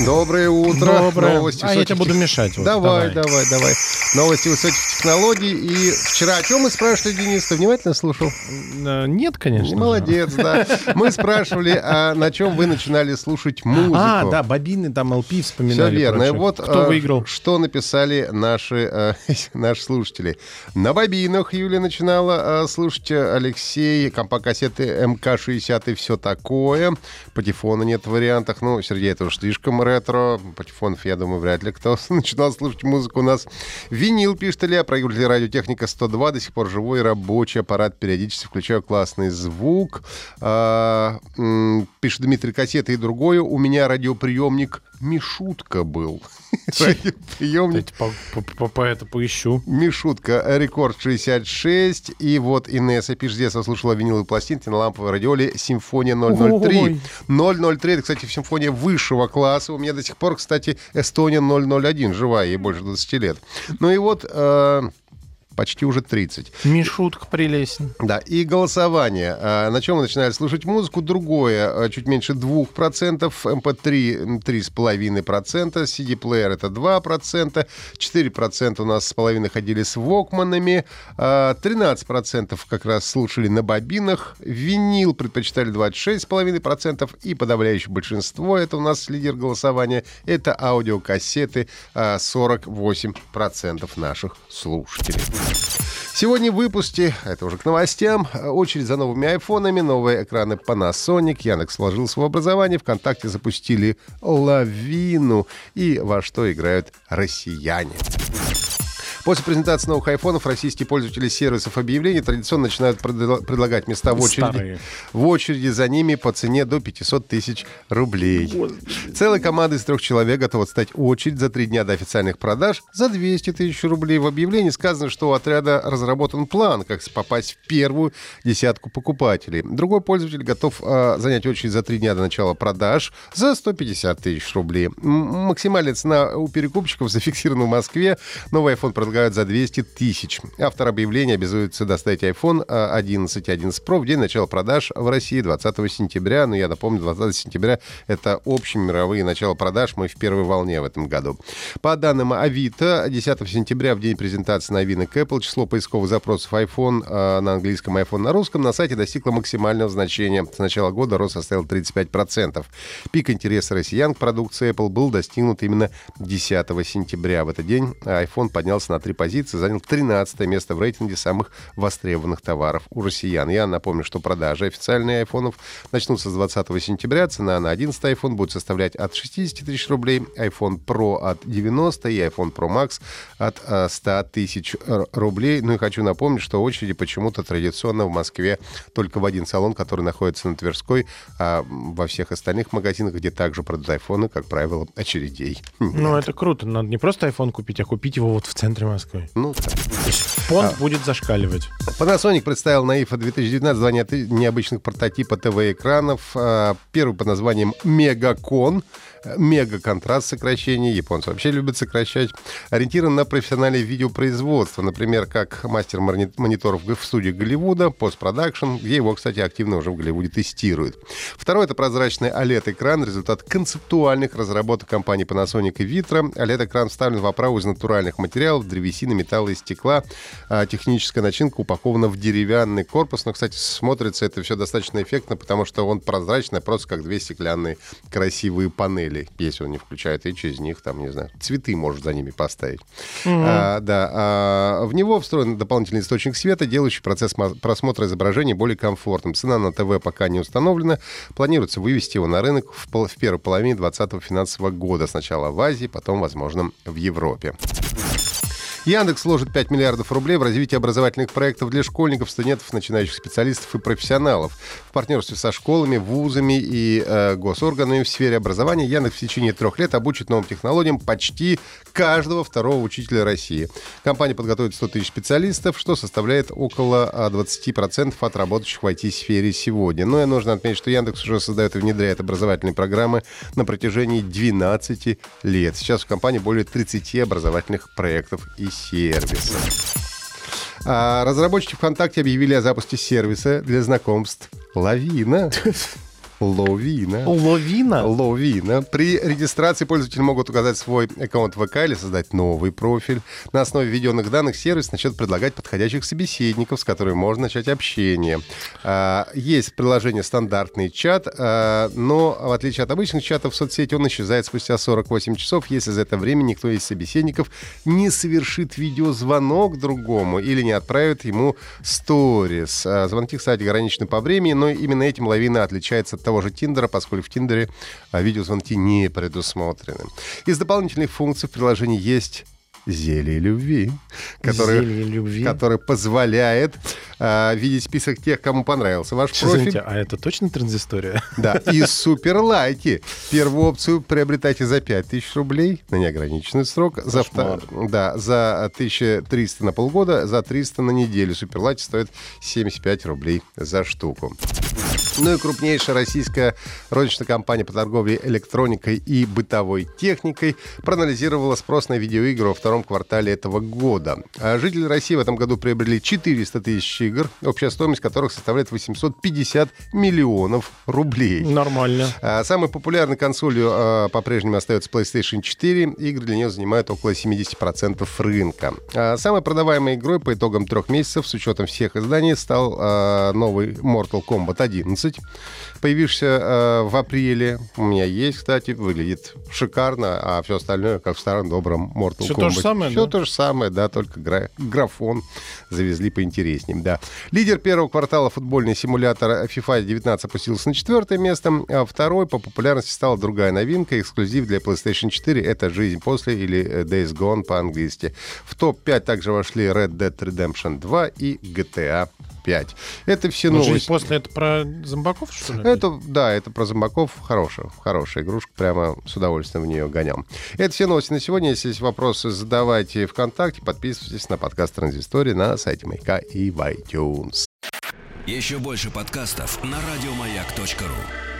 Доброе утро. Доброе. Новости а я тебе буду мешать. вот, Давай, давай, давай, Новости высоких технологий. И вчера о чем мы спрашивали, Денис? Ты внимательно слушал? Э, Нет, конечно. Молодец, да. Мы спрашивали, а на чем вы начинали слушать музыку. А, да, бобины, там LP вспоминали. Все верно. Вот Кто э, выиграл? что написали наши, э, наши слушатели. На бобинах Юля начинала слушать Алексей, компакт-кассеты МК-60 и все такое. Патефона нет в вариантах. Ну, Сергей, это уж слишком ретро. Патефонов, я думаю, вряд ли кто начинал слушать музыку у нас. Винил, пишет Илья, проигрыватель радиотехника 102, до сих пор живой рабочий аппарат. Периодически включаю классный звук. А, пишет Дмитрий, кассеты и другое. У меня радиоприемник Мишутка был. По это поищу. Мишутка, рекорд 66. И вот Инесса пишет, с детства слушала виниловые пластинки на ламповой радиоле «Симфония 003». Ой. 003 — это, кстати, симфония высшего класса. У меня до сих пор, кстати, Эстония 001 живая, ей больше 20 лет. Ну и вот э, почти уже 30. Мишутка прелестен. Да, и голосование. А, На чем мы начинали слушать музыку? Другое, а, чуть меньше 2%, MP3 м, 3,5%, CD-плеер это 2%, 4% у нас с половиной ходили с вокманами, а, 13% как раз слушали на бобинах, винил предпочитали 26,5%, и подавляющее большинство, это у нас лидер голосования, это аудиокассеты, а, 48% наших слушателей. Сегодня в выпуске, это уже к новостям, очередь за новыми айфонами, новые экраны Panasonic, Яндекс вложил свое образование, ВКонтакте запустили лавину и во что играют россияне. После презентации новых айфонов российские пользователи сервисов объявлений традиционно начинают предла- предлагать места в очереди, Старые. в очереди за ними по цене до 500 тысяч рублей. Целая команда из трех человек готова стать очередь за три дня до официальных продаж за 200 тысяч рублей. В объявлении сказано, что у отряда разработан план, как попасть в первую десятку покупателей. Другой пользователь готов а, занять очередь за три дня до начала продаж за 150 тысяч рублей. М- Максимальная цена у перекупщиков зафиксирована в Москве. Новый iPhone предлагают за 200 тысяч. Автор объявления обязуется доставить iPhone а, 11 и 11 Pro в день начала продаж в России 20 сентября. Но я напомню, 20 сентября — это общие мировые начала продаж. Мы в первой волне в этом году. По данным Авито, 10 сентября, в день презентации новинок Apple, число поисковых запросов iPhone а, на английском, iPhone на русском на сайте достигло максимального значения. С начала года рост составил 35%. Пик интереса россиян к продукции Apple был достигнут именно 10 сентября. В этот день iPhone поднялся на три позиции, занял 13 место в рейтинге самых востребованных товаров у россиян. Я напомню, что продажи официальных айфонов начнутся с 20 сентября. Цена на 11 iPhone будет составлять от 60 тысяч рублей, iPhone Pro от 90 и iPhone Pro Max от э, 100 тысяч р- рублей. Ну и хочу напомнить, что очереди почему-то традиционно в Москве только в один салон, который находится на Тверской, а во всех остальных магазинах, где также продают айфоны, как правило, очередей. Ну, это круто. Надо не просто iPhone купить, а купить его вот в центре Москвы. Ну, есть фонд будет зашкаливать. Panasonic представил на IFA 2019 два необычных прототипа ТВ-экранов. А, Первый под названием Мегакон. Мега-контраст сокращение. Японцы вообще любят сокращать. Ориентирован на профессиональное видеопроизводство. Например, как мастер мони- мониторов в студии Голливуда, постпродакшн, где его, кстати, активно уже в Голливуде тестируют. Второй — это прозрачный OLED-экран, результат концептуальных разработок компании Panasonic и Vitra. OLED-экран вставлен в оправу из натуральных материалов, древесины, металла и стекла. А техническая начинка упакована в деревянный корпус. Но, кстати, смотрится это все достаточно эффектно, потому что он прозрачный, просто как две стеклянные красивые панели. Если он не включает, и через них, там, не знаю, цветы может за ними поставить. А, да. а, в него встроен дополнительный источник света, делающий процесс просмотра изображения более комфортным. Цена на ТВ пока не установлена. Планируется вывести его на рынок в, пол- в первой половине 2020 финансового года. Сначала в Азии, потом, возможно, в Европе. Яндекс вложит 5 миллиардов рублей в развитие образовательных проектов для школьников, студентов, начинающих специалистов и профессионалов. В партнерстве со школами, вузами и э, госорганами в сфере образования Яндекс в течение трех лет обучит новым технологиям почти каждого второго учителя России. Компания подготовит 100 тысяч специалистов, что составляет около 20% от работающих в IT-сфере сегодня. Но и нужно отметить, что Яндекс уже создает и внедряет образовательные программы на протяжении 12 лет. Сейчас в компании более 30 образовательных проектов и сервисов. А разработчики ВКонтакте объявили о запуске сервиса для знакомств «Лавина». Ловина. Ловина? Ловина. При регистрации пользователи могут указать свой аккаунт ВК или создать новый профиль. На основе введенных данных сервис начнет предлагать подходящих собеседников, с которыми можно начать общение. А, есть приложение стандартный чат, а, но в отличие от обычных чатов в соцсети он исчезает спустя 48 часов, если за это время никто из собеседников не совершит видеозвонок другому или не отправит ему сторис. А, звонки, кстати, ограничены по времени, но именно этим лавина отличается от того же Тиндера, поскольку в Тиндере а, видеозвонки не предусмотрены. Из дополнительных функций в приложении есть зелье любви, которое, Зелье любви. которое позволяет э, видеть список тех, кому понравился ваш Сейчас, профиль. извините, а это точно транзистория? Да, и супер лайки. Первую опцию приобретайте за 5000 рублей на неограниченный срок. За, втор- да, за 1300 на полгода, за 300 на неделю. Супер лайки стоит 75 рублей за штуку. Ну и крупнейшая российская розничная компания по торговле электроникой и бытовой техникой проанализировала спрос на видеоигры во втором квартале этого года. А Жители России в этом году приобрели 400 тысяч игр, общая стоимость которых составляет 850 миллионов рублей. Нормально. А, Самой популярной консолью а, по-прежнему остается PlayStation 4. Игры для нее занимают около 70% рынка. Самой продаваемой игрой по итогам трех месяцев с учетом всех изданий стал новый Mortal Kombat 11, появившийся а, в апреле. У меня есть, кстати, выглядит шикарно, а все остальное, как в старом добром Mortal Kombat. то же самое, Все да? то же самое, да, только гра- графон завезли поинтереснее, да. Лидер первого квартала футбольный симулятор FIFA 19 опустился на четвертое место, а второй по популярности стала другая новинка, эксклюзив для PlayStation 4, это «Жизнь после» или э, Days Gone по-английски. В топ-5 также вошли Red Dead Redemption 2 и GTA 5. Это все жизнь новости. после это про зомбаков, что ли? Это, да, это про зомбаков. Хорошая, хорошая игрушка. Прямо с удовольствием в нее гонял. Это все новости на сегодня. Если есть вопросы, задавайте ВКонтакте. Подписывайтесь на подкаст Транзистории на сайте Маяка и в iTunes. Еще больше подкастов на радиомаяк.ру.